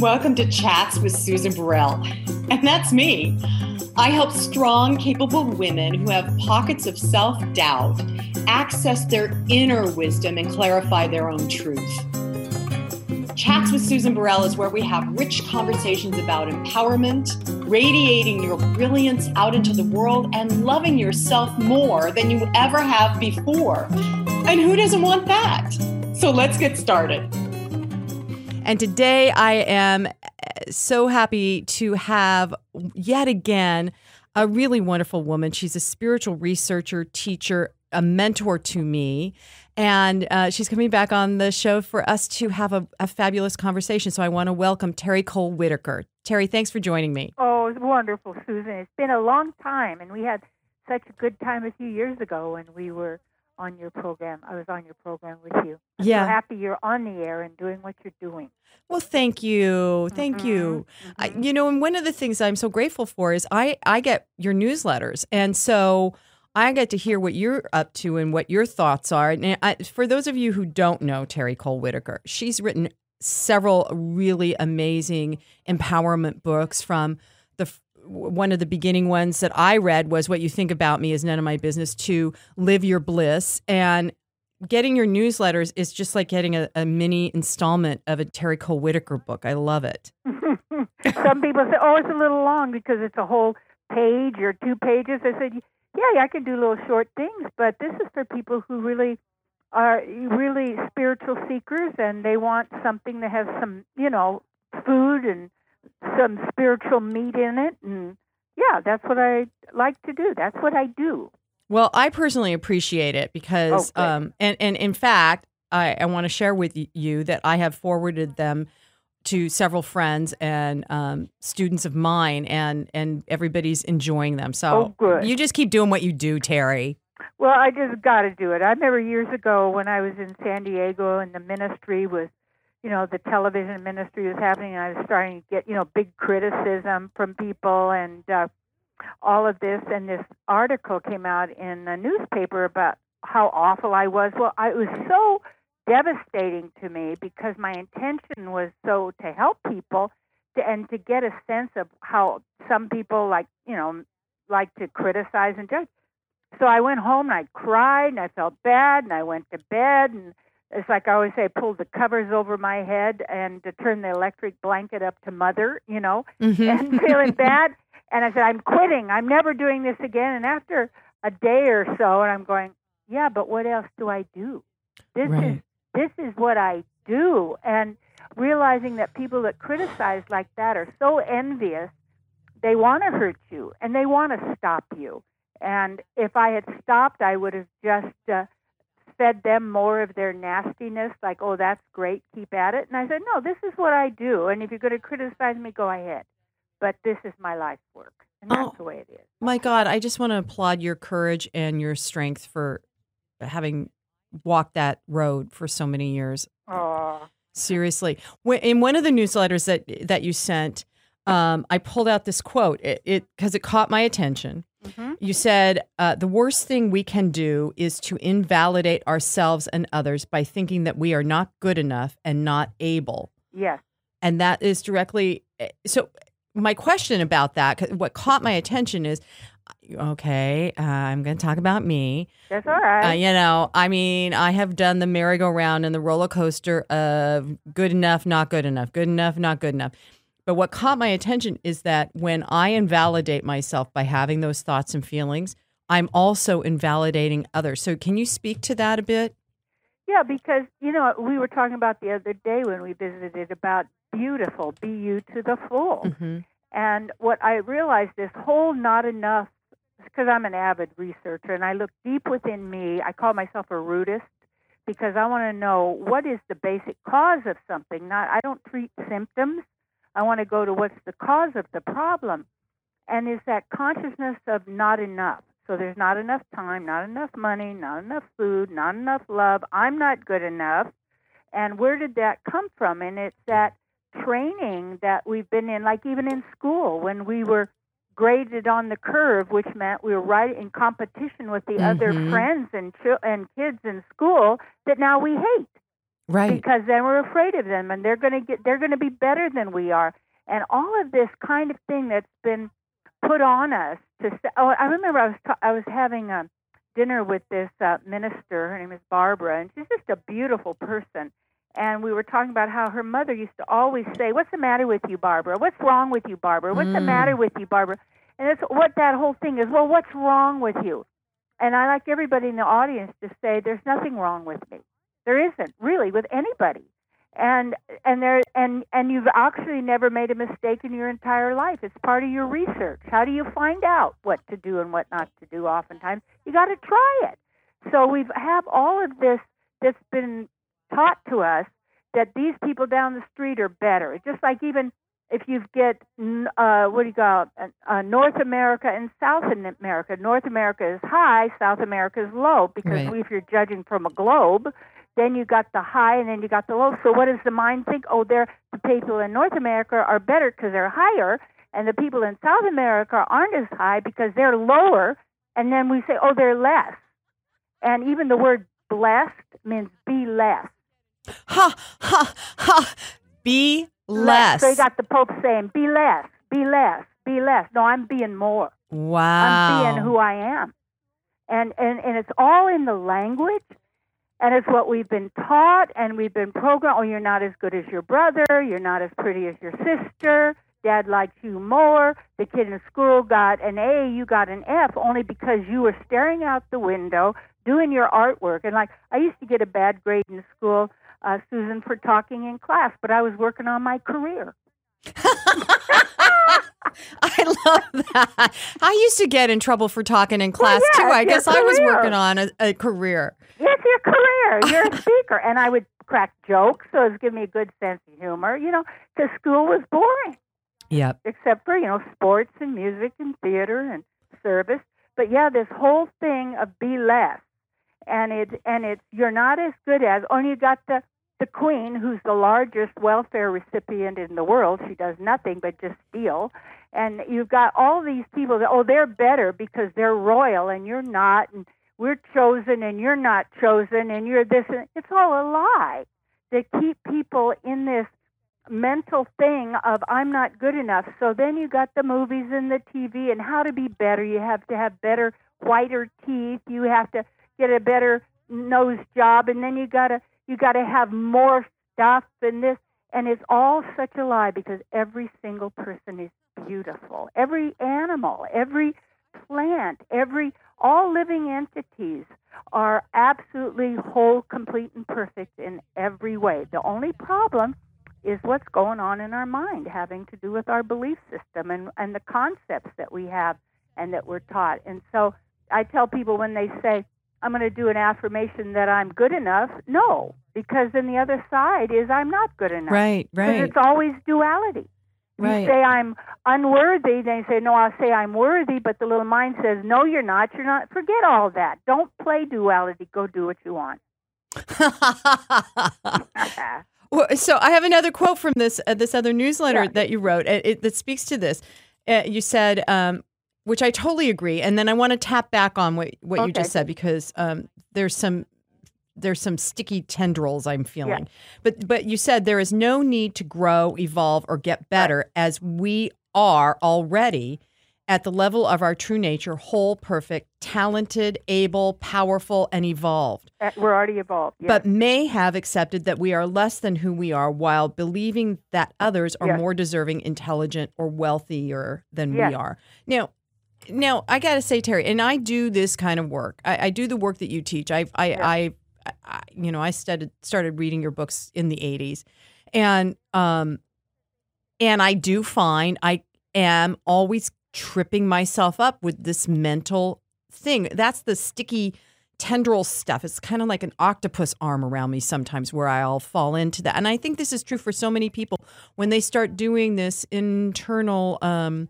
Welcome to Chats with Susan Burrell. And that's me. I help strong, capable women who have pockets of self doubt access their inner wisdom and clarify their own truth. Chats with Susan Burrell is where we have rich conversations about empowerment, radiating your brilliance out into the world, and loving yourself more than you ever have before. And who doesn't want that? So let's get started. And today I am uh, so happy to have yet again a really wonderful woman. She's a spiritual researcher, teacher, a mentor to me. And uh, she's coming back on the show for us to have a, a fabulous conversation. So I want to welcome Terry Cole Whittaker. Terry, thanks for joining me. Oh, it's wonderful, Susan. It's been a long time, and we had such a good time a few years ago when we were on your program. I was on your program with you. I'm Yeah. so happy you're on the air and doing what you're doing. Well, thank you. Thank you. Mm-hmm. I, mm-hmm. you know, and one of the things I'm so grateful for is I, I get your newsletters. And so I get to hear what you're up to and what your thoughts are. And I, for those of you who don't know Terry Cole Whittaker, she's written several really amazing empowerment books from the one of the beginning ones that I read was What You Think About Me Is None of My Business to Live Your Bliss. And getting your newsletters is just like getting a, a mini installment of a Terry Cole Whittaker book. I love it. Some people say, "Oh, it's a little long because it's a whole page or two pages." I said, "Yeah, I can do little short things, but this is for people who really are really spiritual seekers and they want something that has some, you know, food and some spiritual meat in it." And yeah, that's what I like to do. That's what I do. Well, I personally appreciate it because, Oh, um, and, and in fact, I, I want to share with you that I have forwarded them to several friends and um, students of mine, and and everybody's enjoying them. So Oh, good. you just keep doing what you do, Terry. Well, I just got to do it. I remember years ago when I was in San Diego and the ministry was, you know, the television ministry was happening, and I was starting to get, you know, big criticism from people and uh, all of this. And this article came out in the newspaper about how awful I was. Well, I, it was so devastating to me because my intention was so to help people to, and to get a sense of how some people like, you know, like to criticize and judge. So I went home and I cried and I felt bad and I went to bed and it's like I always say, I pulled the covers over my head and to turn the electric blanket up to mother, you know, Mhm. and feeling bad. And I said, I'm quitting. I'm never doing this again. And after a day or so, and I'm going, yeah, but what else do I do? This is this is what I do. And realizing that people that criticize like that are so envious, they want to hurt you and they want to stop you. And if I had stopped, I would have just uh, fed them more of their nastiness, like, oh, that's great, keep at it. And I said, no, this is what I do. And if you're going to criticize me, go ahead. But this is my life's work. And that's Oh. the way it is. My God, I just want to applaud your courage and your strength for having walked that road for so many years. Oh, Seriously, in one of the newsletters that that you sent, um, I pulled out this quote. It because it, caught my attention. Mhm. You said uh, the worst thing we can do is to invalidate ourselves and others by thinking that we are not good enough and not able, yes. and that is directly. eh, So, my question about that, what caught my attention is, okay, uh, I'm going to talk about me. That's all right. Uh, you know, I mean, I have done the merry-go-round and the roller coaster of good enough, not good enough, good enough, not good enough. But what caught my attention is that when I invalidate myself by having those thoughts and feelings, I'm also invalidating others. So, can you speak to that a bit? Yeah, because you know we were talking about the other day when we visited about beautiful, be you to the full. Mm-hmm. And what I realized this whole not enough because I'm an avid researcher and I look deep within me. I call myself a rootist because I want to know what is the basic cause of something. Not I don't treat symptoms. I want to go to what's the cause of the problem. And is that consciousness of not enough. So there's not enough time, not enough money, not enough food, not enough love. I'm not good enough. And where did that come from? And it's that training that we've been in, like even in school when we were graded on the curve, which meant we were right in competition with the other Mhm. friends and ch- and kids in school that now we hate. Right. because then we're afraid of them and they're going to get they're going to be better than we are and all of this kind of thing that's been put on us to say, oh I remember I was ta- I was having a dinner with this uh, minister her name is Barbara and she's just a beautiful person and we were talking about how her mother used to always say what's the matter with you Barbara what's wrong with you Barbara what's the Mm. matter with you Barbara and that's what that whole thing is well what's wrong with you and I like everybody in the audience to say there's nothing wrong with me there isn't really with anybody. And and there and and you've actually never made a mistake in your entire life. It's part of your research. How do you find out what to do and what not to do oftentimes? You got to try it. So we have all of this that's been taught to us that these people down the street are better. It's just like even if you get uh, what do you call it? Uh, uh, North America and South America. North America is high, South America is low because Right. if you're judging from a globe, then you got the high and then you got the low. So what does the mind think? Oh, they're the people in North America are better because they're higher, and the people in South America aren't as high because they're lower. And then we say, oh, they're less. And even the word blessed means be less. Ha ha ha. Be less. So you got the Pope saying, be less, be less, be less. No, I'm being more. wow. I'm being who I am. And, and, and it's all in the language. And it's what we've been taught and we've been programmed. Oh, you're not as good as your brother. You're not as pretty as your sister. Dad likes you more. The kid in school got an A, you got an F only because you were staring out the window doing your artwork. And like, I used to get a bad grade in school, uh, Susan, for talking in class, but I was working on my career. I love that. I used to get in trouble for talking in class yeah, too. I guess I was working on a, a career. It's your career. You're a speaker. And I would crack jokes, so it was giving me a good sense of humor, you know, because school was boring, Yep. except for, you know, sports and music and theater and service. But yeah, this whole thing of be less. And it and it's you're not as good as only you got the the queen who's the largest welfare recipient in the world. She does nothing but just steal. And you've got all these people that oh they're better because they're royal and you're not and we're chosen and you're not chosen and you're this and it's all a lie to keep people in this mental thing of I'm not good enough. So then you got the movies and the TV and how to be better. You have to have better whiter teeth. You have to get a better nose job and then you got to you got to have more stuff and this and it's all such a lie because every single person is beautiful. Every animal, every plant, every all living entities are absolutely whole, complete, and perfect in every way. The only problem is what's going on in our mind, having to do with our belief system and, and the concepts that we have and that we're taught. And so I tell people when they say, I'm going to do an affirmation that I'm good enough, no, because then the other side is I'm not good enough. Right, Because right, it's always duality. You right. say I'm unworthy, then you say, No, I'll say I'm worthy, but the little mind says, No, you're not, you're not. Forget all that. Don't play duality. Go do what you want. Well, so I have another quote from this uh, this other newsletter Yeah. that you wrote it, it, that speaks to this. Uh, you said, um, which I totally agree, and then I want to tap back on what what you just said because um, there's some there's some sticky tendrils I'm feeling. But but you said there is no need to grow, evolve, or get better as we are already at the level of our true nature, whole, perfect, talented, able, powerful, and evolved Uh, We're already evolved. Yes. but may have accepted that we are less than who we are while believing that others are Yes. more deserving, intelligent, or wealthier than Yes. we are. Now, now I got to say, Terry, and I do this kind of work. I, I do the work that you teach. I, I, I, I, you know, I started started reading your books in the '80s, and um, and I do find I am always tripping myself up with this mental thing. That's the sticky tendril stuff. It's kind of like an octopus arm around me sometimes where I'll fall into that. And I think this is true for so many people when they start doing this internal um,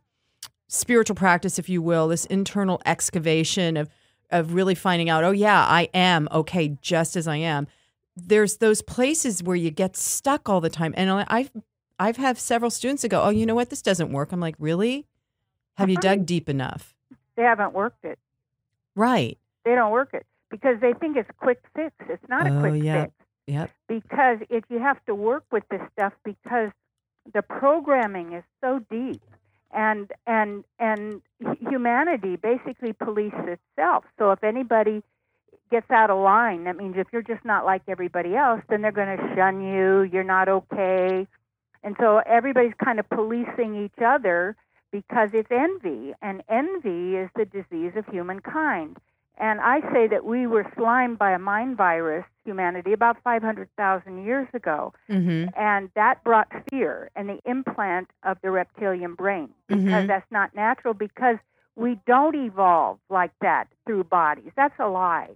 spiritual practice, if you will, this internal excavation of of really finding out, oh yeah, I am okay just as I am. There's those places where you get stuck all the time. And I- I've I've had several students that go, oh, you know what, this doesn't work. I'm like, really? Have you dug deep enough? they haven't worked it. Right. They don't work it because they think it's quick fix. It's not a Oh, quick yeah. fix. Yep. Because if you have to work with this stuff because the programming is so deep and and and humanity basically polices itself. So if anybody gets out of line, that means if you're just not like everybody else, then they're going to shun you. You're not okay. And so everybody's kind of policing each other because it's envy, and envy is the disease of humankind. And I say that we were slimed by a mind virus, humanity, about 500,000 years ago. Mm-hmm. And that brought fear and the implant of the reptilian brain because Mhm. that's not natural because we don't evolve like that through bodies. That's a lie.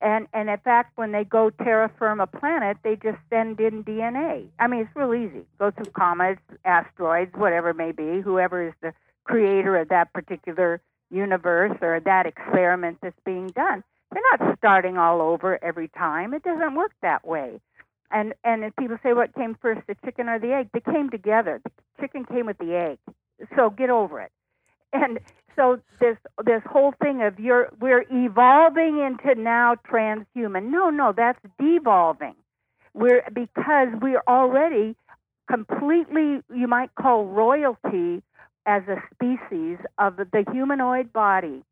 And and in fact, when they go terraform a planet, they just send in DNA. I mean, it's real easy. Go through comets, asteroids, whatever it may be. Whoever is the creator of that particular universe or that experiment that's being done, they're not starting all over every time. It doesn't work that way. And and if people say what came first, the chicken or the egg? They came together. The chicken came with the egg. So get over it. And so this this whole thing of you're we're evolving into now transhuman. No, no, that's devolving. We're because we're already completely you might call royalty as a species of the humanoid body.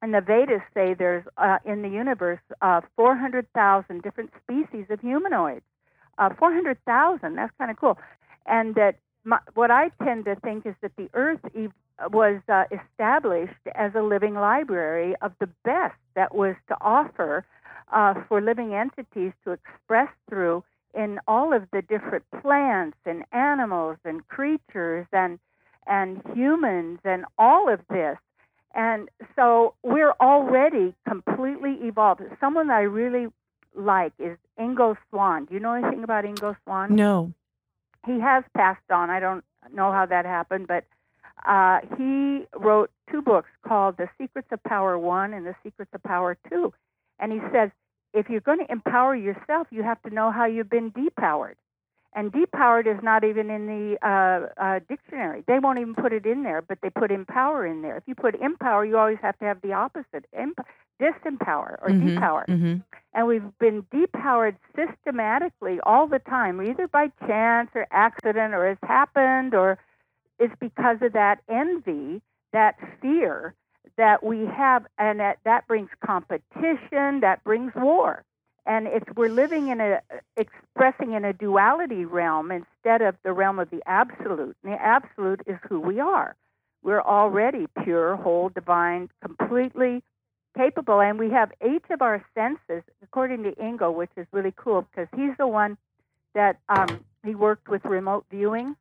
And the Vedas say there's uh, in the universe uh, 400,000 different species of humanoids. Uh, 400,000, that's kind of cool. And that my, what I tend to think is that the Earth ev- was uh, established as a living library of the best that was to offer uh, for living entities to express through in all of the different plants and animals and creatures and and humans and all of this. And so we're already completely evolved. Someone I really like is Ingo Swann. Do you know anything about Ingo Swann? No. he has passed on. I don't know how that happened, but uh, he wrote two books called The Secrets of Power One and The Secrets of Power Two. And he says if you're going to empower yourself, you have to know how you've been depowered. And depowered is not even in the uh, uh, dictionary. They won't even put it in there, but they put empower in there. If you put empower, you always have to have the opposite Emp- disempower or Mhm, depower mhm. and we've been depowered systematically all the time, either by chance or accident or has happened or it's because of that envy, that fear that we have, and that, that brings competition, that brings war. And it's we're living in a expressing in a duality realm instead of the realm of the absolute. And the absolute is who we are. We're already pure, whole, divine, completely capable, and we have each of our senses, according to Ingo, which is really cool because he's the one that um, he worked with remote viewing.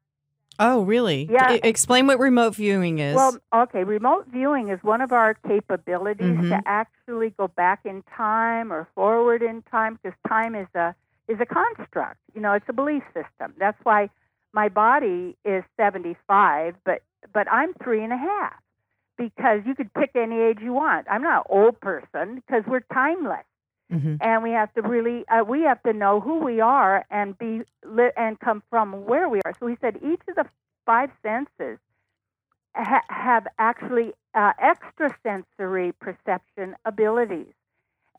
Oh, really? Yeah. Explain what remote viewing is. Well, okay, remote viewing is one of our capabilities Mhm. to actually go back in time or forward in time because time is a is a construct. You know, it's a belief system. That's why my body is 75, but but I'm three and a half because you could pick any age you want. I'm not an old person because we're timeless. Mhm. and we have to really uh, we have to know who we are and be li- and come from where we are. So he said each of the five senses ha- have actually uh, extrasensory perception abilities,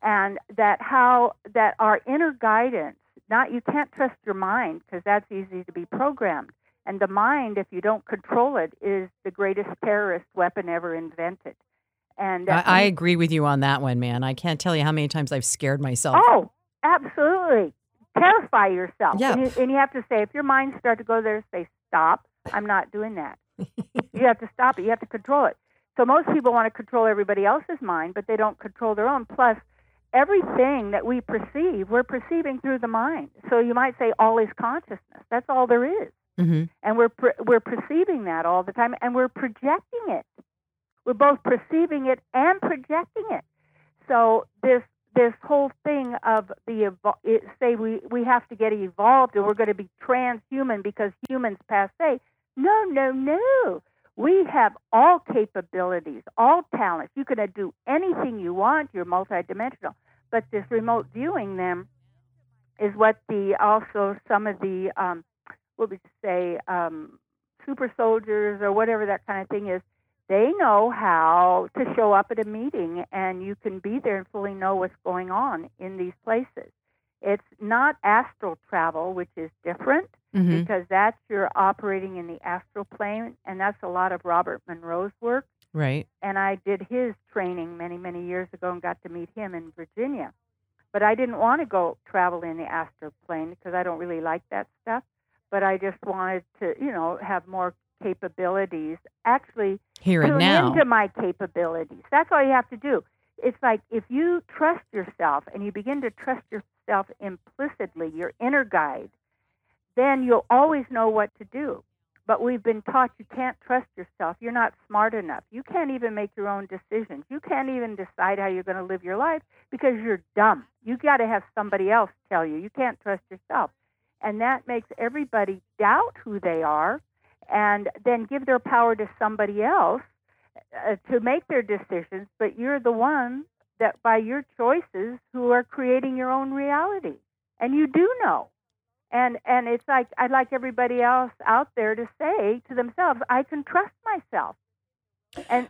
and that how that our inner guidance. Not you can't trust your mind because that's easy to be programmed. And the mind, if you don't control it, is the greatest terrorist weapon ever invented. And uh, I, I agree with you on that one, man. I can't tell you how many times I've scared myself. Oh, absolutely. Terrify yourself. Yeah. And you, and you have to say, if your mind starts to go there, say, stop. I'm not doing that. you have to stop it. You have to control it. So most people want to control everybody else's mind, but they don't control their own. Plus, everything that we perceive, we're perceiving through the mind. So you might say all is consciousness. That's all there is. Mhm. And we're per- we're perceiving that all the time, and we're projecting it. We're both perceiving it and projecting it. So this this whole thing of the it, say we we have to get evolved and we're going to be transhuman because humans passe. No, no, no. We have all capabilities, all talents. You can do anything you want. You're multidimensional. But this remote viewing them is what the also some of the um, what would you say um, super soldiers or whatever that kind of thing is they know how to show up at a meeting and you can be there and fully know what's going on in these places It's not astral travel, which is different hmm because that's you're operating in the astral plane, and that's a lot of Robert Monroe's work. Right. And I did his training many, many years ago and got to meet him in Virginia. But I didn't want to go travel in the astral plane because I don't really like that stuff. But I just wanted to, you know, have more capabilities. Actually, Here and tune now. into my capabilities. That's all you have to do. It's like if you trust yourself and you begin to trust yourself implicitly, your inner guide, then you'll always know what to do. But we've been taught you can't trust yourself. You're not smart enough. You can't even make your own decisions. You can't even decide how you're going to live your life because you're dumb. You got to have somebody else tell you. You can't trust yourself. And that makes everybody doubt who they are and then give their power to somebody else uh, to make their decisions, but you're the one that by your choices who are creating your own reality. And you do know. And and it's like I'd like everybody else out there to say to themselves, I can trust myself. And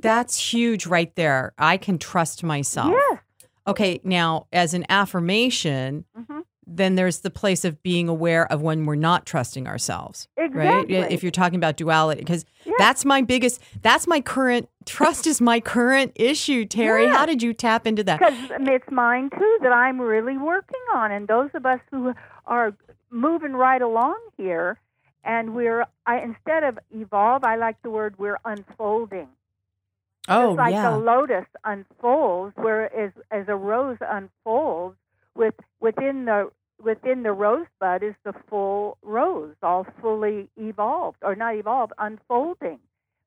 That's huge right there. I can trust myself. yes. Okay, now as an affirmation, then there's the place of being aware of when we're not trusting ourselves. Exactly. Right? If you're talking about duality, because Yeah. that's my biggest, that's my current, trust is my current issue, Terry. Yeah. How did you tap into that? because it's mine too that I'm really working on. And those of us who are moving right along here, and we're I, instead of evolve, I like the word we're unfolding. Oh, Just like yeah. the lotus unfolds, whereas as a rose unfolds, with within the within the rosebud is the full rose, all fully evolved or not evolved, unfolding.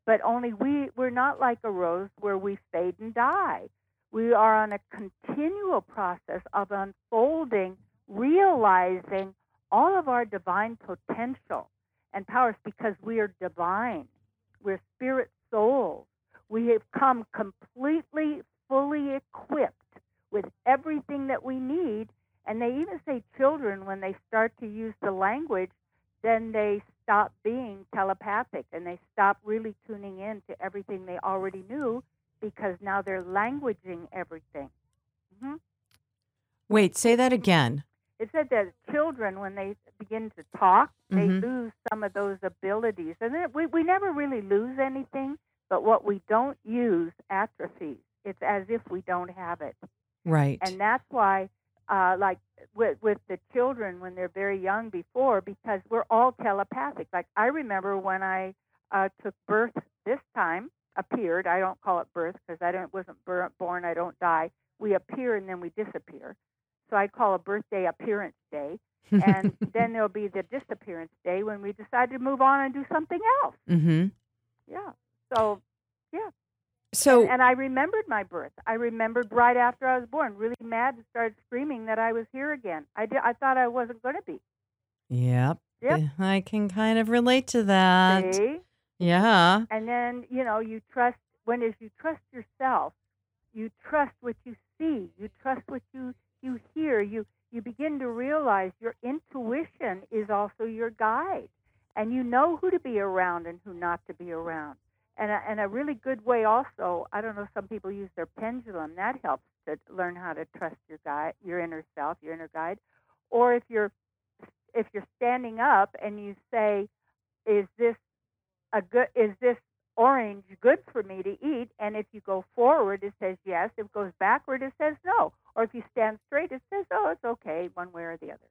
But only we we're not like a rose where we fade and die. We are on a continual process of unfolding, realizing all of our divine potential and powers because we are divine. We're spirit souls we have come completely fully equipped with everything that we need and they even say children when they start to use the language then they stop being telepathic and they stop really tuning in to everything they already knew because now they're languaging everything hmm Wait, say that again. it said that children when they begin to talk they Mhm. lose some of those abilities and then we, we never really lose anything but what we don't use atrophies it's as if we don't have it Right. and that's why uh, like with with the children when they're very young before because we're all telepathic. Like i remember when i uh, took birth this time appeared. I don't call it birth because i don't wasn't born i don't die. We appear and then we disappear. So i call a birthday appearance day and then there'll be the disappearance day when we decide to move on and do something else. Mm-hmm. yeah. So So, and, and I remembered my birth. I remembered right after I was born, really mad and started screaming that I was here again. I did, I thought I wasn't going to be. yep. Yep. I can kind of relate to that. See? Yeah. And then, you know, you trust when as you trust yourself, you trust what you see, you trust what you you hear, you you begin to realize your intuition is also your guide. And you know who to be around and who not to be around. And a, and a really good way also, I don't know, some people use their pendulum. That helps to learn how to trust your guide, your inner self, your inner guide. Or if you're if you're standing up and you say, "Is this a good? Is this orange good for me to eat?" And if you go forward, it says yes. If it goes backward, it says no. Or if you stand straight, it says, "Oh, it's okay, one way or the other."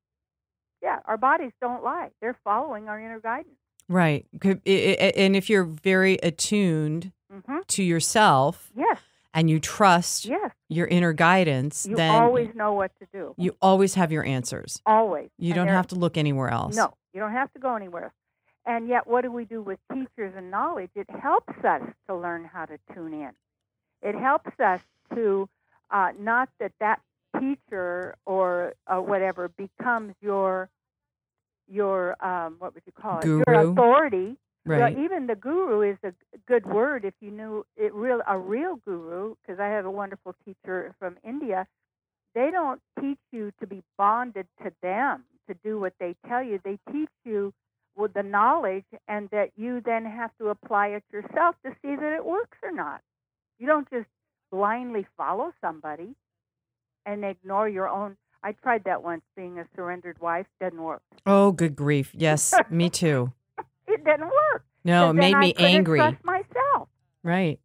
Yeah, our bodies don't lie; they're following our inner guidance. Right. Could- i- i- And if you're very attuned hmm to yourself Yes, and you trust yes. your inner guidance, You then always know what to do. you always have your answers. Always. You And don't have to look anywhere else. No, you don't have to go anywhere. And yet, what do we do with teachers and knowledge? It helps us to learn how to tune in. It helps us to uh, not that that teacher or uh, whatever becomes your your um, what would you call it? Your Guru. authority. Well, Right. even the guru is a good word if you knew it real a real guru because I have a wonderful teacher from India. They don't teach you to be bonded to them to do what they tell you. They teach you with the knowledge and that you then have to apply it yourself to see that it works or not. You don't just blindly follow somebody and ignore your own I tried that once, being a surrendered wife. Didn't work. Oh, good grief. Yes, me too. It didn't work. No, it made I me angry. Trust myself. Right.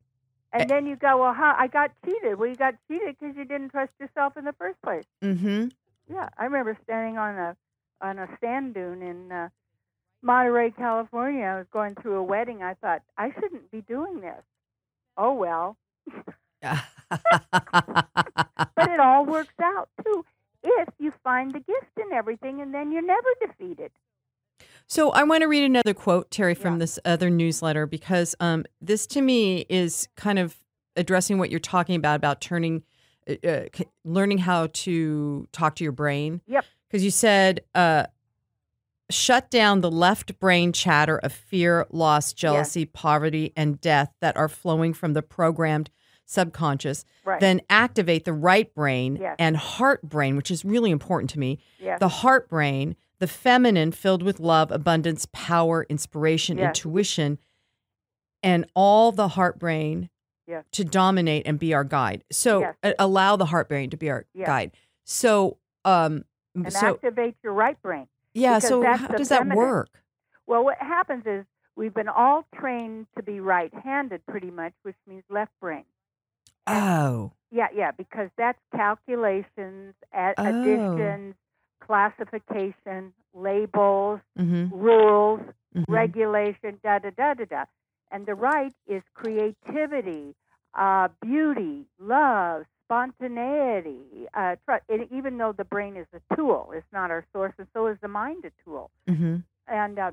And Eh. then you go, well, how I got cheated. Well, you got cheated because you didn't trust yourself in the first place. Mm-hmm. Yeah, I remember standing on a on a sand dune in uh, Monterey, California. I was going through a wedding. I thought I shouldn't be doing this. Oh well, but it all works out too if you find the gift in everything, and then you're never defeated. So I want to read another quote, Terry, from Yeah. this other newsletter because um, this to me is kind of addressing what you're talking about about turning, uh, uh, c- learning how to talk to your brain. Yep. Because you said, uh, shut down the left brain chatter of fear, loss, jealousy, poverty, and death that are flowing from the programmed subconscious. Right. Then activate the right brain Yes. and heart brain, which is really important to me yes. the heart brain, the feminine filled with love, abundance, power, inspiration, Yes. intuition, and all the heart brain to dominate and be our guide. So uh, allow the heart brain to be our guide. So um and so activate your right brain. yeah, so how does that work? Well, what happens is we've been all trained to be right-handed, pretty much, which means left brain. Oh. Yeah, yeah, because that's calculations, ad- Oh. additions, classification, labels, Mhm. rules, mhm. regulation, da da da da da. And the right is creativity, uh, beauty, love, spontaneity. Uh, tr- and even though the brain is a tool, it's not our source, and so is the mind a tool. Mhm. And uh,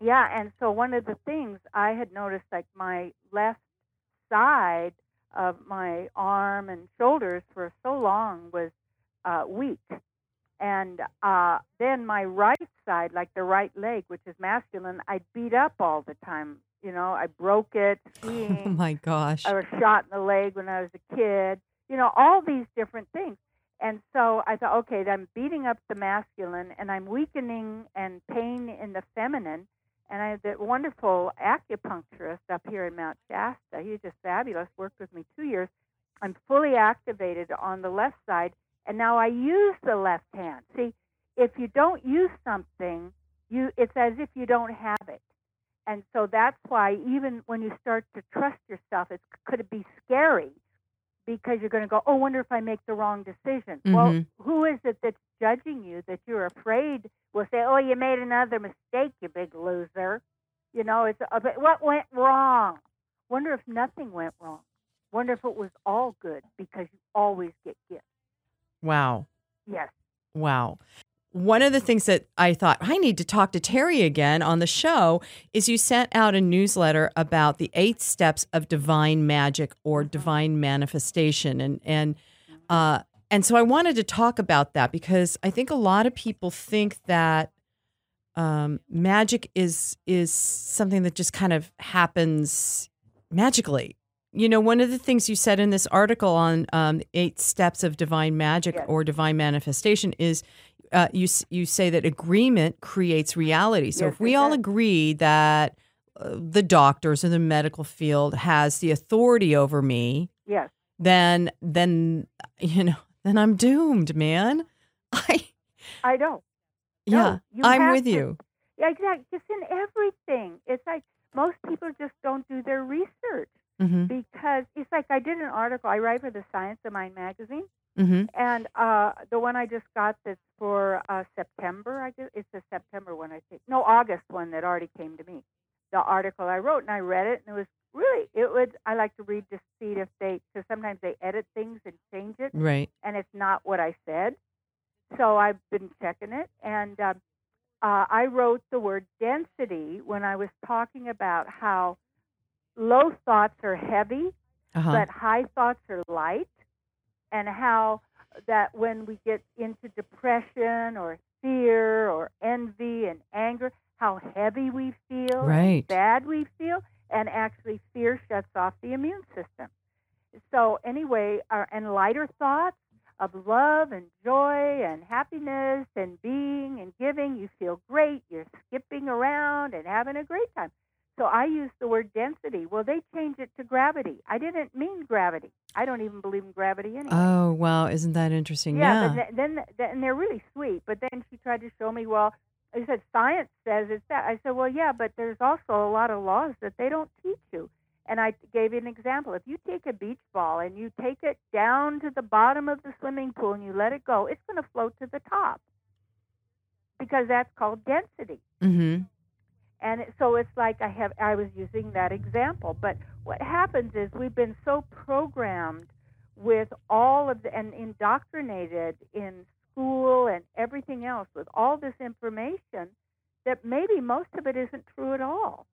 yeah, and so one of the things I had noticed, like my left side of my arm and shoulders for so long was uh, weak. And uh, then my right side, like the right leg, which is masculine, I'd beat up all the time. You know, I broke it Oh my gosh. I was shot in the leg when I was a kid. You know, all these different things. And so I thought, okay, I'm beating up the masculine and I'm weakening and pain in the feminine. And I had that wonderful acupuncturist up here in Mount Shasta. He was just fabulous, worked with me two years. I'm fully activated on the left side, and now I use the left hand. See, if you don't use something, you it's as if you don't have it. And so that's why even when you start to trust yourself, it could be scary because you're going to go, "Oh, wonder if I make the wrong decision." Well, Mhm. who is it that's judging you that you're afraid will say, "Oh, you made another mistake, you big loser." You know, it's uh, but what went wrong. Wonder if nothing went wrong. Wonder if it was all good because you always get gifts. Wow. Yes. Wow. One of the things that I thought I need to talk to Terry again on the show is you sent out a newsletter about the eight steps of divine magic or divine manifestation, and and uh, and so I wanted to talk about that because I think a lot of people think that um, magic is is something that just kind of happens magically. You know, one of the things you said in this article on um, eight steps of divine magic Yes. or divine manifestation is uh, you you say that agreement creates reality. So Yes, if we all agree that uh, the doctors in the medical field has the authority over me, Yes. then then you know then I'm doomed, man. I I. No, yeah, you I'm with to- you. Yeah, exactly. Just in everything. It's like most people just don't do their research hmm because it's like I did an article. I write for the Science of Mind magazine, hmm and uh, the one I just got that's for uh, September. I guess it's the September one. I think no August one that already came to me. The article I wrote and I read it and it was really it would. I like to read to see if they because sometimes they edit things and change it Right. and it's not what I said. So I've been checking it, and um, uh, I wrote the word density when I was talking about how low thoughts are heavy, Uh-huh. but high thoughts are light, and how that when we get into depression or fear or envy and anger, how heavy we feel, Right. bad we feel, and actually fear shuts off the immune system. So anyway, uh, and lighter thoughts of love and joy and happiness and being and giving, you feel great. You're skipping around and having a great time. So I used the word density. Well, they changed it to gravity. I didn't mean gravity. I don't even believe in gravity anyway. Oh, wow. Isn't that interesting? yeah, Yeah. but th- then, then and they're really sweet. But then she tried to show me, well, I said science says it's that. I said, well, yeah, but there's also a lot of laws that they don't teach you. And I gave you an example. If you take a beach ball and you take it down to the bottom of the swimming pool and you let it go, it's going to float to the top because that's called density. mm-hmm. And so it's like I have I was using that example, but what happens is we've been so programmed with all of the and indoctrinated in school and everything else with all this information that maybe most of it isn't true at all.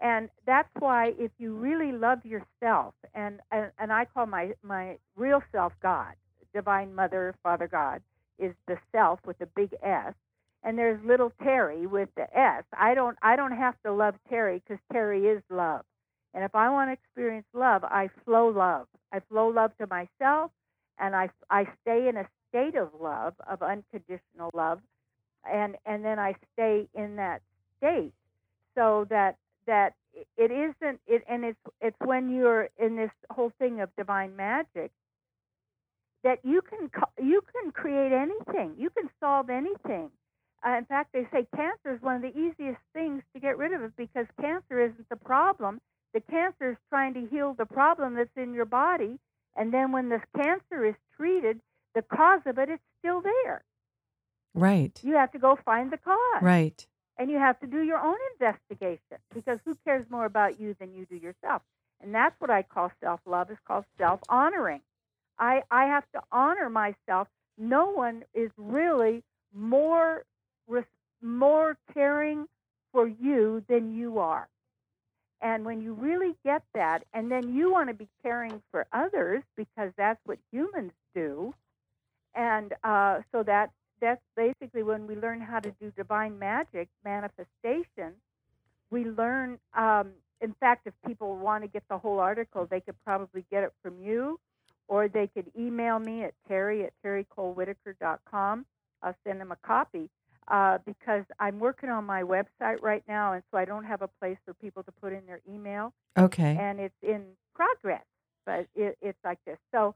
And that's why if you really love yourself and and, and I call my my real self God, divine mother, father God is the self with a big S and there's little Terry with the S. I don't I don't have to love Terry because Terry is love. And if I want to experience love, I flow love. I flow love to myself, and I I stay in a state of love, of unconditional love, and and then I stay in that state, so that that it isn't it and it's it's when you're in this whole thing of divine magic that you can you can create anything, you can solve anything uh, in fact, they say cancer is one of the easiest things to get rid of because cancer isn't the problem. The cancer is trying to heal the problem that's in your body. And then when the cancer is treated, the cause of it is still there. Right. You have to go find the cause. Right. And you have to do your own investigation because who cares more about you than you do yourself? And that's what I call self love, is called self honoring. I, I have to honor myself. No one is really more res- more caring for you than you are. And when you really get that, and then you want to be caring for others because that's what humans do, and uh, so that that's basically when we learn how to do divine magic manifestation. We learn. Um, in fact, if people want to get the whole article, they could probably get it from you, or they could email me at terry at terrycolewhittaker.com. I'll send them a copy uh, because I'm working on my website right now, and so I don't have a place for people to put in their email, Okay. and it's in progress. But it, it's like this. So,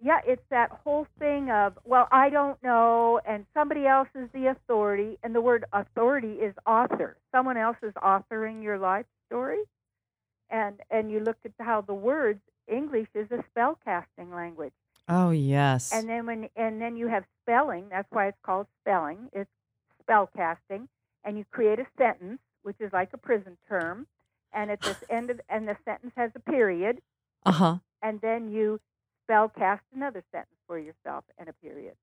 yeah, it's that whole thing of well, I don't know, and somebody else is the authority, and the word authority is author. Someone else is authoring your life story, and and you look at how the words English is a spell casting language. Oh, yes. And then when and then you have spelling. That's why it's called spelling. It's spell casting, and you create a sentence, which is like a prison term, and at this end of and the sentence has a period, uh huh. and then you spell cast another sentence for yourself and a period.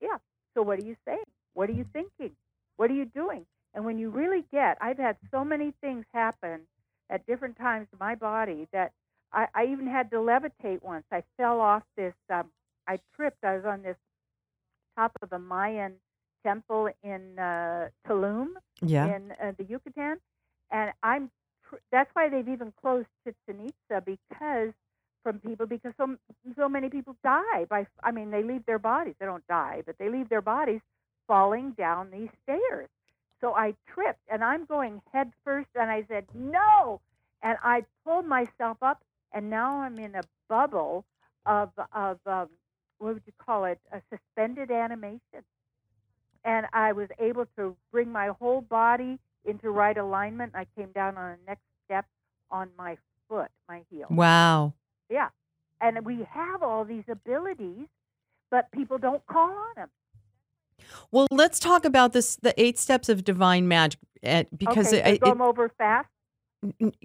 Yeah. So what are you saying? What are you thinking? What are you doing? And when you really get, I've had so many things happen at different times in my body that I, I even had to levitate once. I fell off this. Um, I tripped. I was on this top of a Mayan temple in uh, Tulum Yeah. in uh, the Yucatan, and I'm. Tr- that's why they've even closed Chichen Itza because from people because so so many people die by. I mean, they leave their bodies. They don't die, but they leave their bodies falling down these stairs. So I tripped, and I'm going head first, and I said no, and I pulled myself up, and now I'm in a bubble of of um, what would you call it? A suspended animation and I was able to bring my whole body into right alignment. I came down on the next step on my foot, my heel. Wow. Yeah. And we have all these abilities, but people don't call on them. Well, let's talk about this the eight steps of divine magic uh, because okay, it, so go it- over fast.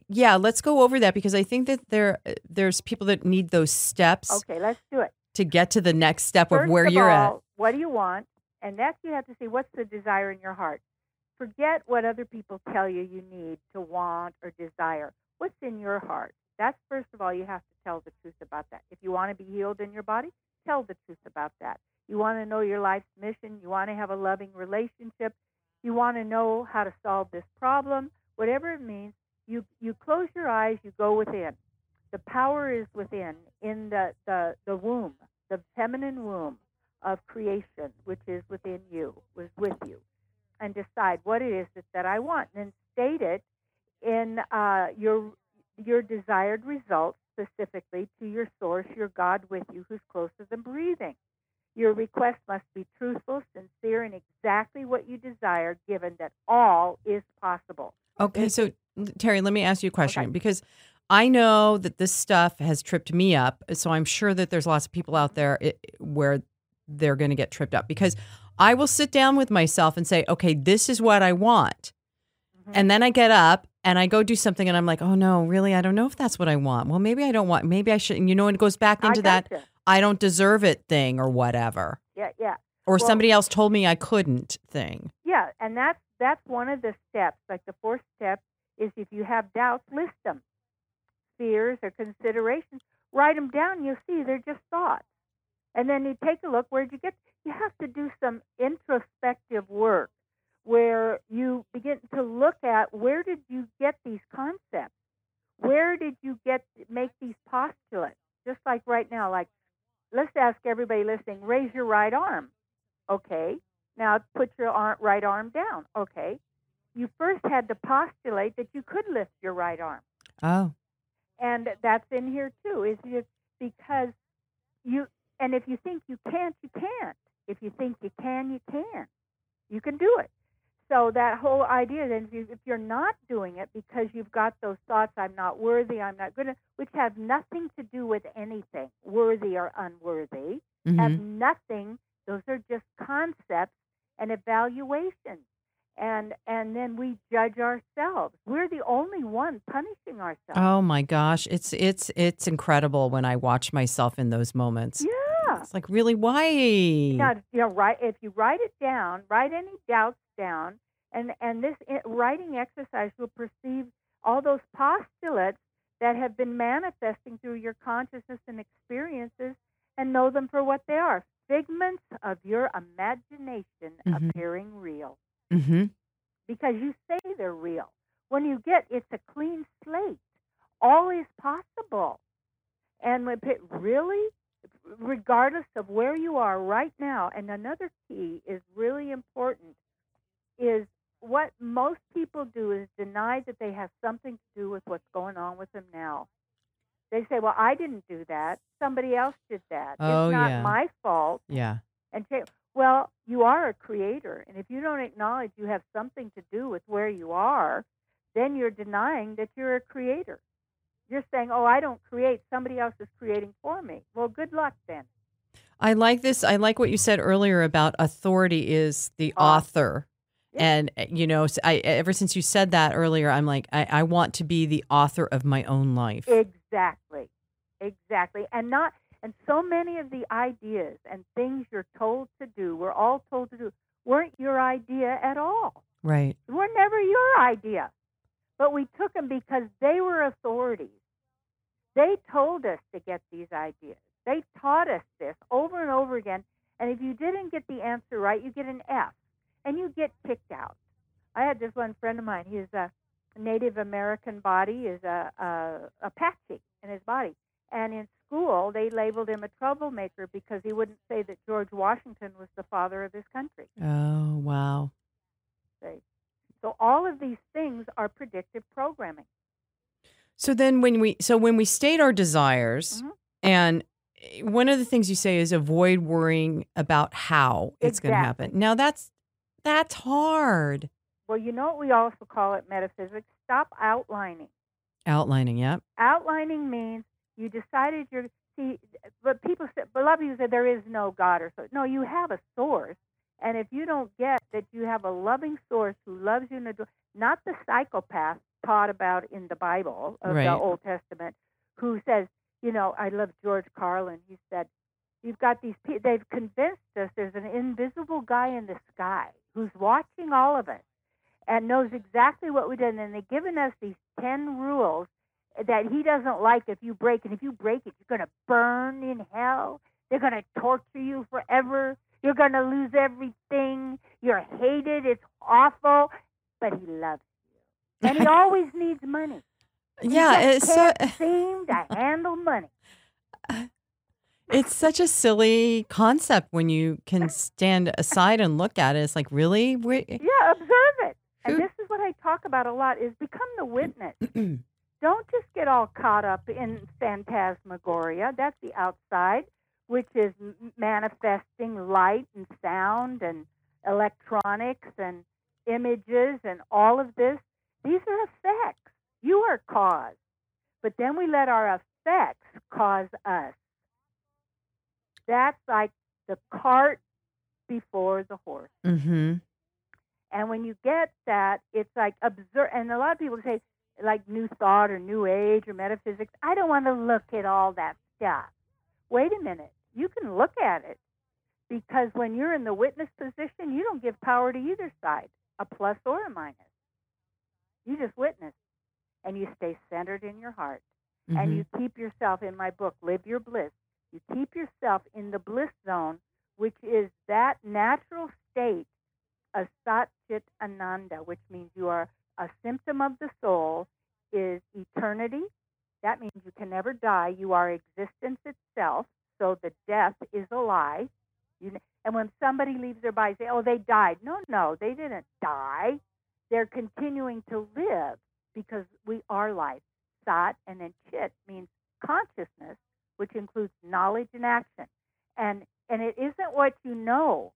Yeah, let's go over that because I think that there there's people that need those steps Okay, let's do it. to get to the next step First of where of you're all, What do you want? And next, you have to see what's the desire in your heart. Forget what other people tell you you need to want or desire. What's in your heart? That's first of all, you have to tell the truth about that. If you want to be healed in your body, tell the truth about that. You want to know your life's mission. You want to have a loving relationship. You want to know how to solve this problem. Whatever it means, you you close your eyes. You go within. The power is within, in the the the womb, the feminine womb of creation, which is within you, was with you, and decide what it is that, that I want, and then state it in uh, your your desired results specifically to your source, your God with you, who's closer than breathing. Your request must be truthful, sincere, and exactly what you desire, given that all is possible. Okay, so Terry, let me ask you a question Okay. because I know that this stuff has tripped me up. So I'm sure that there's lots of people out there where they're going to get tripped up because I will sit down with myself and say, okay, this is what I want. Mhm. And then I get up and I go do something and I'm like, oh no, really? I don't know if that's what I want. Well, maybe I don't want, maybe I shouldn't. You know, and it goes back into that gotcha. I don't deserve it thing or whatever. Yeah, yeah. Or Well- somebody else told me I couldn't thing. Yeah, and that's that's one of the steps. Like the fourth step is if you have doubts, list them. Fears or considerations, write them down. You'll see they're just thoughts. And then you take a look. Where'd you get? You have to do some introspective work where you begin to look at where did you get these concepts? Where did you get make these postulates? Just like right now, like let's ask everybody listening, raise your right arm. Okay. Now put your arm, right arm down. Okay. You first had to postulate that you could lift your right arm. Oh, And that's in here too, is because you, and if you think you can't, you can't. If you think you can, you can. You can do it. So that whole idea, then, if, you, if you're not doing it because you've got those thoughts, I'm not worthy, I'm not good, enough," which have nothing to do with anything, worthy or unworthy, have mhm. nothing. Those are just concepts and evaluations. And and then we judge ourselves. We're the only one punishing ourselves. Oh my gosh, it's it's it's incredible when I watch myself in those moments. yeah. It's like, really, why? Now, you know, write if you write it down, write any doubts down, and and this writing exercise will perceive all those postulates that have been manifesting through your consciousness and experiences, and know them for what they are: figments of your imagination Mhm. appearing real. hmm because you say they're real. When you get it's a clean slate. All is possible. And when really regardless of where you are right now and another key is really important is what most people do is deny that they have something to do with what's going on with them now. They say, "Well, I didn't do that. Somebody else did that. Oh, it's not yeah. my fault." Yeah. and say, well, you are a creator, and if you don't acknowledge you have something to do with where you are, then you're denying that you're a creator. You're saying, "Oh, I don't create; somebody else is creating for me." Well, good luck then. I like this. I like what you said earlier about authority is the Ah. author. Yeah. And uh, you know, I ever since you said that earlier, I'm like, I, I want to be the author of my own life. Exactly, exactly, and not and so many of the ideas and things you're told to do, we're all told to do, weren't your idea at all. Right. were never your idea. But we took them because they were authorities. They told us to get these ideas. They taught us this over and over again. And if you didn't get the answer right, you get an F and you get kicked out. I had this one friend of mine. His uh, Native American body is a, a Apache in his body. And in school, they labeled him a troublemaker because he wouldn't say that George Washington was the father of his country. Oh wow. So all of these things are predictive programming. So then when we so when we state our desires Mhm. and eh, one of the things you say is avoid worrying about how it's going to happen. Now that's that's hard. Well, you know what we also call it metaphysics? Stop outlining. Outlining, yep. Outlining means you decided you're see but people said but a lot of people say there is no God or so. No, you have a source. And if you don't get that you have a loving source who loves you and not the psychopath taught about in the Bible of Right. the Old Testament, who says, you know, I love George Carlin. He said, you've got these people, they've convinced us there's an invisible guy in the sky who's watching all of us and knows exactly what we did. And they've given us these 10 rules that he doesn't like if you break. And if you break it, you're going to burn in hell. They're going to torture you forever. You're going to lose everything. You're hated. It's awful. But he loves. And he always needs money. He Yeah, it's so seem to handle money. it's such a silly concept when you can stand aside and look at it. It's like, really? We- Yeah, observe it. And this is what I talk talk about a lot is become the witness. Don't just get all caught up in phantasmagoria. That's the outside, which is manifesting light and sound and electronics and images and all of this. These are effects. You are cause. But then we let our effects cause us. That's like the cart before the horse. Mm-hmm. And when you get that, it's like observe. And a lot of people say, like New Thought or New Age or metaphysics. I don't want to look at all that stuff. Wait a minute. You can look at it because when you're in the witness position, you don't give power to either side, a plus or a minus. You just witness and you stay centered in your heart. Mm-hmm. And you keep yourself in my book, Live Your Bliss. You keep yourself in the bliss zone, which is that natural state of Sat Chit Ananda, which means you are a symptom of the soul, is eternity. That means you can never die. You are existence itself. So the death is a lie. You, and when somebody leaves their body, say, "Oh, they died." No, no, they didn't die. They're continuing to live because we are life. Sat and then Chit means consciousness, which includes knowledge and action. And and it isn't what you know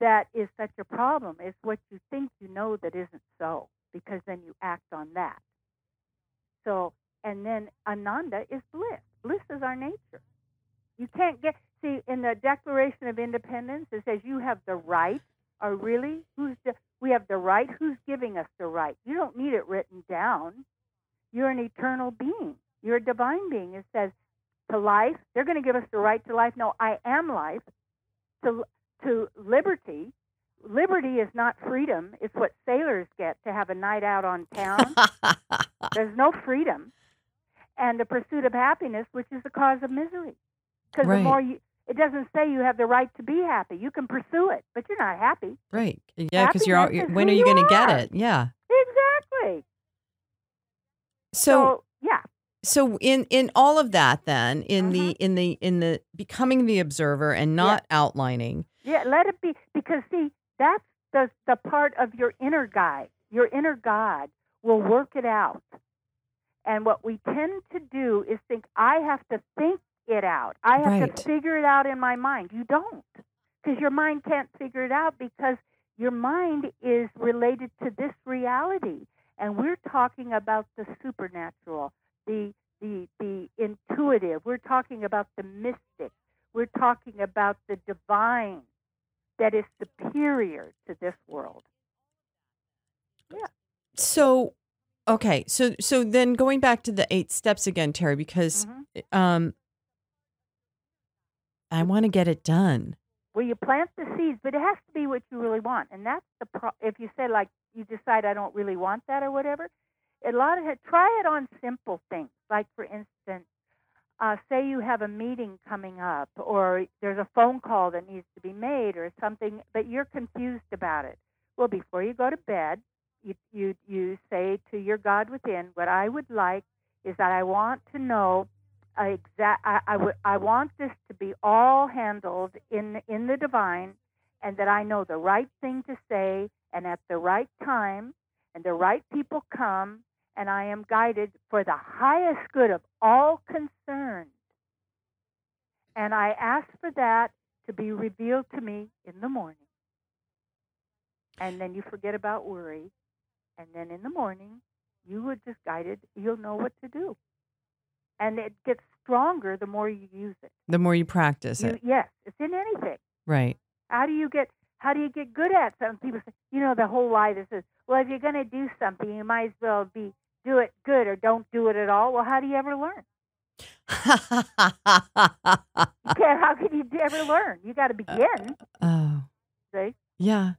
that is such a problem. It's what you think you know that isn't so, because then you act on that. So and then Ananda is bliss. Bliss is our nature. You can't get see in the Declaration of Independence it says you have the right. Or really, who's the, we have the right? Who's giving us the right? You don't need it written down. You're an eternal being. You're a divine being. It says to life. They're going to give us the right to life. No, I am life. To to liberty. Liberty is not freedom. It's what sailors get to have a night out on town. There's no freedom. And the pursuit of happiness, which is the cause of misery. Because Right. the more you, it doesn't say you have the right to be happy. You can pursue it, but you're not happy. right. Yeah, because you're, all- is when are you you going to get it? Yeah. Exactly. So, So, yeah. so in in all of that, then in the Mm-hmm. in the in the becoming the observer and not outlining. Yeah, let it be because see, that's the the part of your inner guide. Your inner God will work it out. And what we tend to do is think I have to think it out. I have Right. to figure it out in my mind. You don't. Because your mind can't figure it out because your mind is related to this reality. And we're talking about the supernatural, the the the intuitive. We're talking about the mystic. We're talking about the divine that is superior to this world. Yeah. So, okay. So so then going back to the eight steps again, Terry, because Mhm. um, I want to get it done. Well, you plant the seeds, but it has to be what you really want, and that's the pro- if you say like you decide I don't really want that or whatever. A lot of it, try it on simple things, like for instance, uh, say you have a meeting coming up, or there's a phone call that needs to be made, or something, but you're confused about it. Well, before you go to bed, you you you say to your God within, what I would like is that I want to know uh, exact. I, I, I want this to be all handled in in the divine, and that I know the right thing to say, and at the right time, and the right people come, and I am guided for the highest good of all concerned. And I ask for that to be revealed to me in the morning. And then you forget about worry. And then in the morning, you are just guided. You'll know what to do. And it gets stronger the more you use it. The more you practice You, it, yes, it's in anything. right? How do you get how do you get good at something? People say, you know, the whole lie that says, well, if you're going to do something, you might as well be do it good or don't do it at all. Well, how do you ever learn? Can't. How can you ever learn? You got to uh, begin. Uh, oh, See? yeah.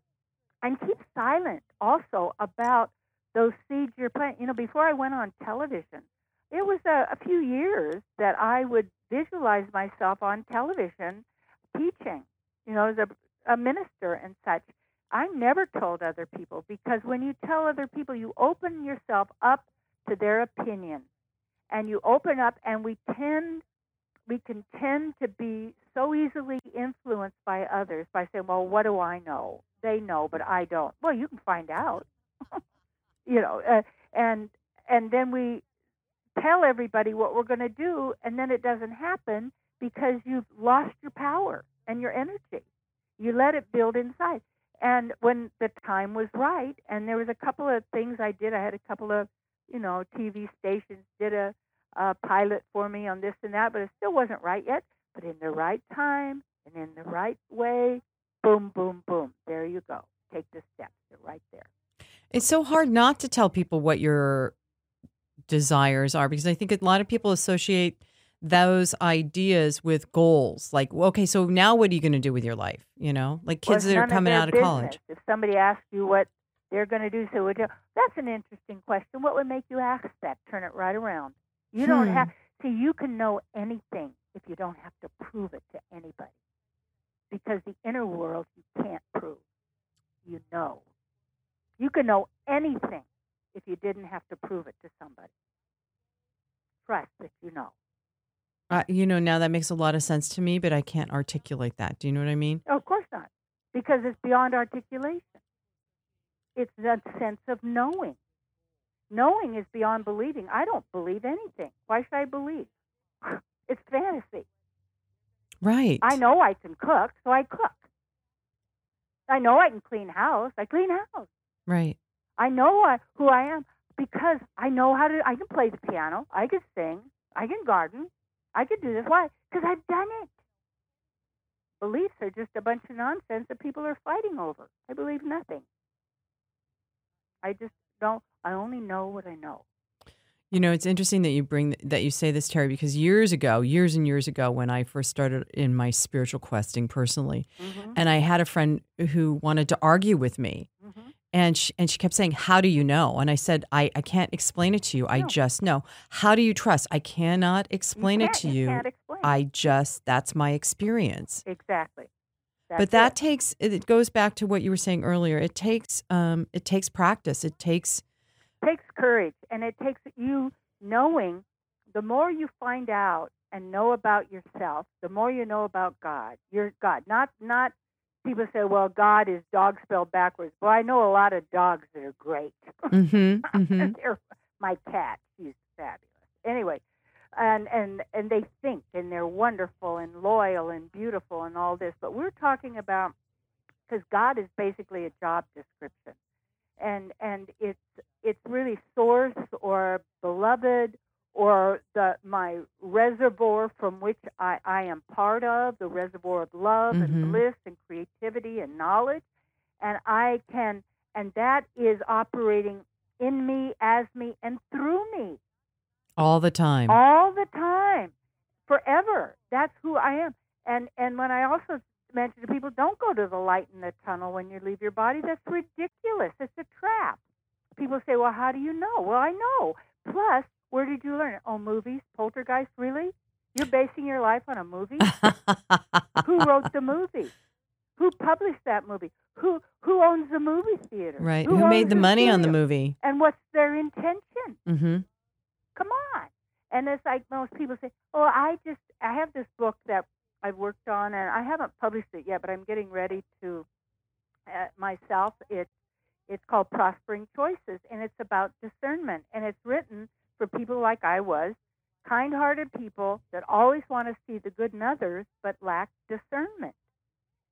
and keep silent also about those seeds you're planting. You know, before I went on television, it was a, a few years that I would visualize myself on television teaching, you know, as a, a minister and such. I never told other people because when you tell other people, you open yourself up to their opinion and you open up, and we tend, we can tend to be so easily influenced by others by saying, well, what do I know? They know, but I don't. Well, you can find out. you know, uh, and and then we tell everybody what we're going to do, and then it doesn't happen because you've lost your power and your energy. You let it build inside. And when the time was right, and there was a couple of things I did, I had a couple of, you know, TV stations did a, a pilot for me on this and that, but it still wasn't right yet. But in the right time and in the right way, boom, boom, boom, there you go. Take the steps. They're right there. It's so hard not to tell people what your desires are because I think a lot of people associate those ideas with goals. Like, okay, so now what are you going to do with your life? You know, like kids well, that are coming out of business. college. If somebody asks you what they're going to do, so would you, that's an interesting question. What would make you ask that? Turn it right around. You don't Hmm. have see. You can know anything if you don't have to prove it to anybody, because the inner world you can't prove. You know. You can know anything if you didn't have to prove it to somebody. Trust that you know. Uh, you know, now that makes a lot of sense to me, but I can't articulate that. Do you know what I mean? Oh, of course not, because it's beyond articulation. It's that sense of knowing. Knowing is beyond believing. I don't believe anything. Why should I believe? It's fantasy. Right. I know I can cook, so I cook. I know I can clean house. I clean house. Right. I know I, who I am because I know how to. I can play the piano. I can sing. I can garden. I can do this. Why? Because I've done it. Beliefs are just a bunch of nonsense that people are fighting over. I believe nothing. I just don't. I only know what I know. You know, it's interesting that you bring that you say this, Terry, because years ago, years and years ago, when I first started in my spiritual questing personally, Mm-hmm. and I had a friend who wanted to argue with me, Mm-hmm. And she, and she kept saying, "How do you know?" And I said, "I I can't explain it to you. I No. just know. How do you trust? I cannot explain it to you. Can't explain. I just that's my experience." exactly. That's but that it. takes it goes back to what you were saying earlier. It takes um it takes practice. It takes takes courage and it takes you knowing the more you find out and know about yourself the more you know about god your god not not people say well god is dog spelled backwards. Well i know a lot of dogs that are great. Mhm mhm They're- my cat she's fabulous. Anyway and and and they think and they're wonderful and loyal and beautiful and all this but we're talking about because god is basically a job description. And and it's it's really source or beloved or the my reservoir from which I, I am part of, the reservoir of love Mhm. and bliss and creativity and knowledge. And I can and that is operating in me, as me, and through me all the time. all the time, forever. That's who I am. And and when I also mention to people, don't go to the light in the tunnel when you leave your body. That's ridiculous. It's a trap. People say, "Well, how do you know?" Well, I know. Plus, where did you learn it? Oh, movies, Poltergeist. Really? You're basing your life on a movie? Who wrote the movie? Who published that movie? Who who owns the movie theater? right. Who, owns made the money on the movie? And what's their intention? Mm-hmm. come on. And it's like most people say, oh, I just, I have this book that I've worked on and I haven't published it yet, but I'm getting ready to uh, myself. It's, it's called Prospering Choices and it's about discernment. And it's written for people like I was, kind hearted people that always want to see the good in others but lack discernment.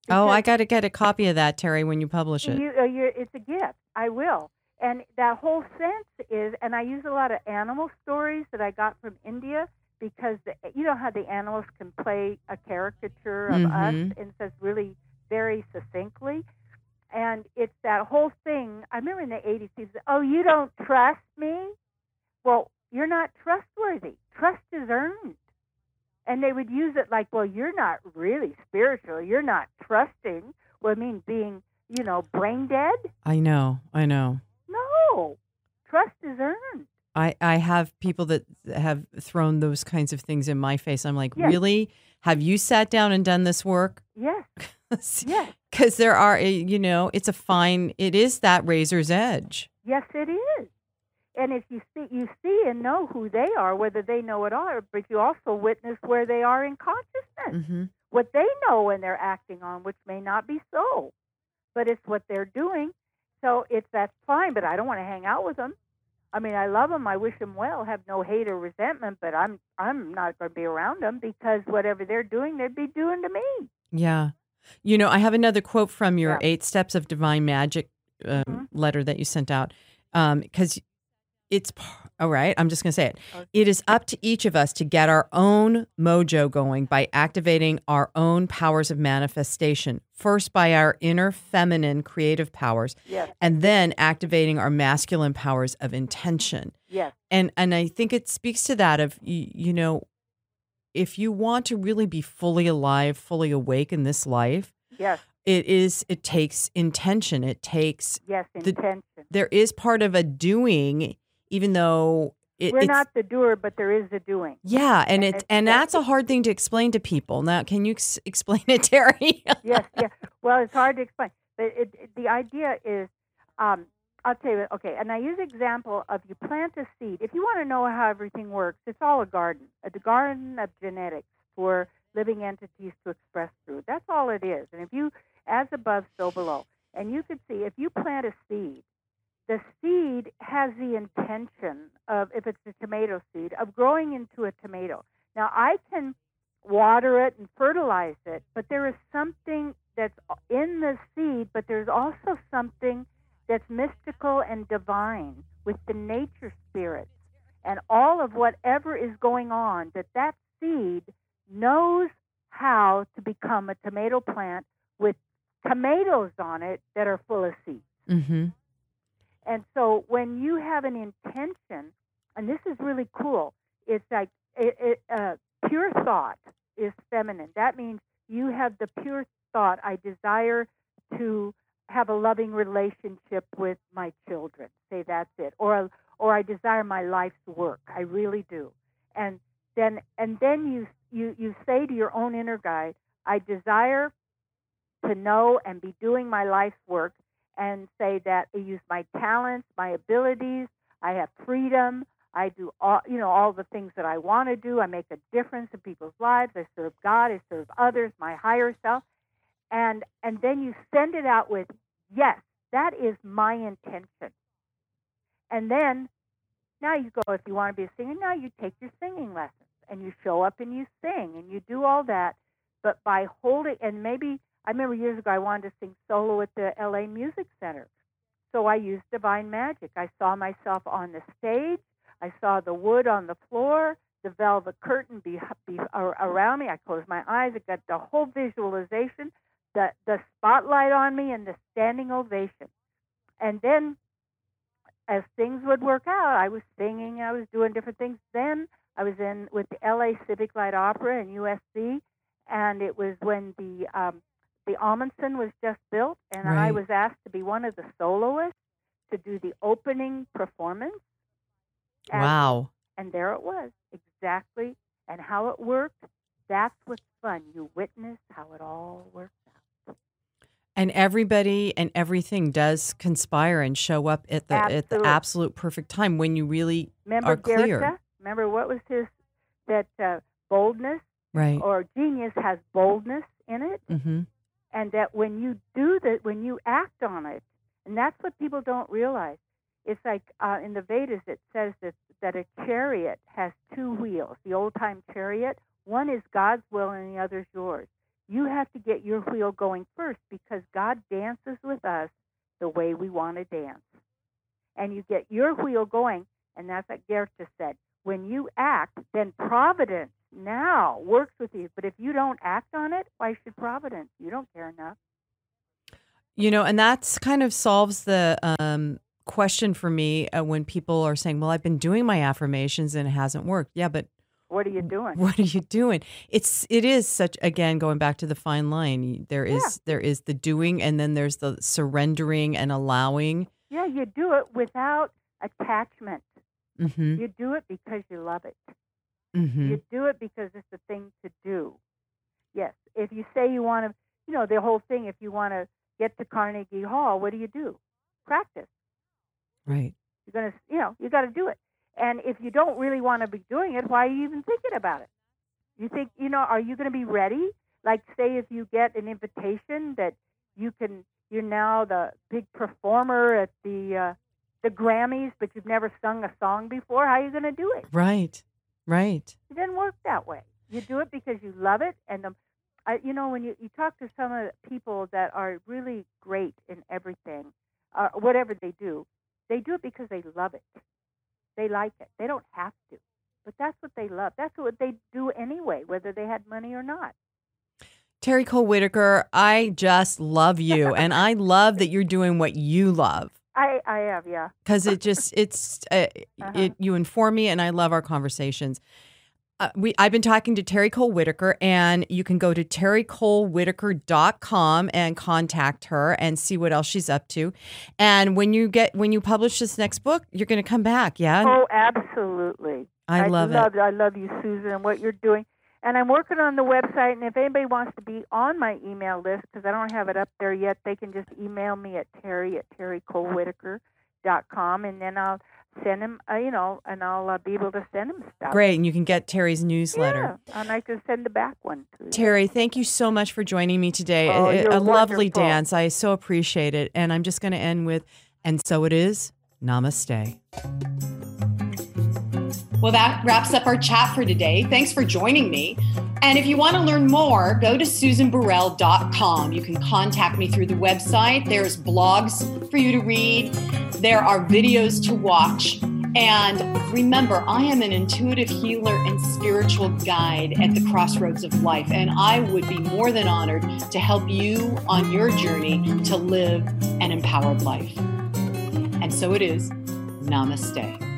Oh, I got to get a copy of that, Terry, when you publish it. you, uh, it's a gift. I will. And that whole sense is, and I use a lot of animal stories that I got from India because the, you know how the animals can play a caricature of Mhm. us and says really very succinctly. And it's that whole thing. I remember in the 80s, people said, Oh, you don't trust me? Well, you're not trustworthy. Trust is earned. And they would use it like, Well, you're not really spiritual. You're not trusting. Well, I mean, being, you know, brain dead? I know. I know. No. Trust is earned. I, I have people that have thrown those kinds of things in my face. I'm like, Yes. really? Have you sat down and done this work? Yes. Yes. Because there are, eh, you know, it's a fine, it is that razor's edge. Yes, it is. And if you see, you see and know who they are, whether they know it or, not, but you also witness where they are in consciousness, hmm what they know and they're acting on, which may not be so, but it's what they're doing. So it's that's fine, but I don't want to hang out with them. I mean, I love them. I wish them well. Have no hate or resentment, but I'm I'm not going to be around them because whatever they're doing, they'd be doing to me. Yeah. You know, I have another quote from your Yeah. Eight Steps of Divine Magic um, Mhm. letter that you sent out. Because it's, all right, I'm just going to say it. It is up to each of us to get our own mojo going by activating our own powers of manifestation, first by our inner feminine creative powers, Yes, and then activating our masculine powers of intention yes, and and I think it speaks to that of you, you know if you want to really be fully alive, fully awake in this life, yes, it is it takes intention. It takes yes. The- Intention. there is part of a doing, even though it, We're not the doer, but there is the doing. yeah, and it it's- and that's a hard thing to explain to people. Now, can you ex- explain it, Terry? yes, yeah. Well, it's hard to explain, but it, it, the idea is, um, I'll tell you. Okay, and I use example of you plant a seed. If you want to know how everything works, it's all a garden, a garden of genetics for living entities to express through. That's all it is. And if you, as above, so below, and you could see if you plant a seed, the seed has the intention of, if it's a tomato seed, of growing into a tomato. Now I can water it and fertilize it, but there is something that's in the seed, but there's also something that's mystical and divine with the nature spirits and all of whatever is going on that that seed knows how to become a tomato plant with tomatoes on it that are full of seeds. mm-hmm. And so when you have an intention, and this is really cool, it's like it, it, uh, pure thought is feminine. That means you have the pure thought. I desire to have a loving relationship with my children. Say that's it, or or I desire my life's work. I really do. And then and then you you you say to your own inner guide, I desire to know and be doing my life's work and say that I use my talents, my abilities, I have freedom, I do all you know all the things that I want to do. I make a difference in people's lives. I serve God. I serve others. My higher self, and and then you send it out with yes, that is my intention. And then now you go if you want to be a singer. Now you take your singing lessons and you show up and you sing and you do all that. But by holding and maybe I remember years ago I wanted to sing solo at the LA Music Center. So I used divine magic. I saw myself on the stage. I saw the wood on the floor, the velvet curtain be, be around me. I closed my eyes. I got the whole visualization, the the spotlight on me, and the standing ovation. And then, as things would work out, I was singing. I was doing different things. Then I was in with the LA Civic Light Opera and USC, and it was when the um, the Ahmanson was just built, and I was asked to be one of the soloists to do the opening performance. And- Wow. And there it was, exactly, and how it worked. That's what's fun. You witness how it all works out. And everybody and everything does conspire and show up at the at the absolute perfect time when you really Remember are clear. Remember what was his that uh, boldness right. or genius has boldness in it, Mm-hmm. And that when you do that, when you act on it, and that's what people don't realize. It's like uh, in the Vedas, it says that that a chariot has two wheels. The old time chariot, one is God's will and the other's yours. You have to get your wheel going first because God dances with us the way we want to dance. And you get your wheel going, and that's what Goethe said. When you act, then providence now works with you. But if you don't act on it, why should providence? You don't care enough. You know, and that's kind of solves the um, question for me uh, when people are saying, "Well, I've been doing my affirmations and it hasn't worked." Yeah, but What are you doing? what are you doing? It's it is such again going back to the fine line. There is Yeah. there is the doing, and then there's the surrendering and allowing. Yeah, you do it without attachment. Mm-hmm. You do it because you love it. Mm-hmm. You do it because it's the thing to do. Yes. If you say you want to, you know, the whole thing, if you want to get to Carnegie Hall, what do you do? Practice. Right. You're going to, you know, you got to do it. And if you don't really want to be doing it, why are you even thinking about it? You think, you know, are you going to be ready? Like, say, if you get an invitation that you can you're now the big performer at the uh, the Grammys, but you've never sung a song before. How are you going to do it? Right. Right. It doesn't work that way. You do it because you love it, and the, I, you know, when you you talk to some of the people that are really great in everything, uh, whatever they do, they do it because they love it. They like it. They don't have to, but that's what they love. That's what they do anyway, whether they had money or not. Terry Cole Whittaker, I just love you, and I love that you're doing what you love. I I have yeah. because it just it's uh, Uh-huh. it you inform me and I love our conversations. Uh, we I've been talking to Terry Cole Whittaker and you can go to terrycolewhittaker.com and contact her and see what else she's up to. And when you get when you publish this next book, you're going to come back, yeah? Oh, absolutely. I love it. I love you, Susan, and what you're doing. And I'm working on the website, and if anybody wants to be on my email list, because I don't have it up there yet, they can just email me at terry at terrycolewhittaker.com, and then I'll send them, uh, you know, and I'll uh, be able to send them stuff. Great, and you can get Terry's newsletter. Yeah, and I can send the back one to you. Terry, thank you so much for joining me today. Oh, a a lovely dance. I so appreciate it. And I'm just going to end with, and so it is. Namaste. Well, that wraps up our chat for today. Thanks for joining me. And if you want to learn more, go to susanburrell.com. You can contact me through the website. There's blogs for you to read, there are videos to watch. And remember, I am an intuitive healer and spiritual guide at the crossroads of life. And I would be more than honored to help you on your journey to live an empowered life. And so it is. Namaste.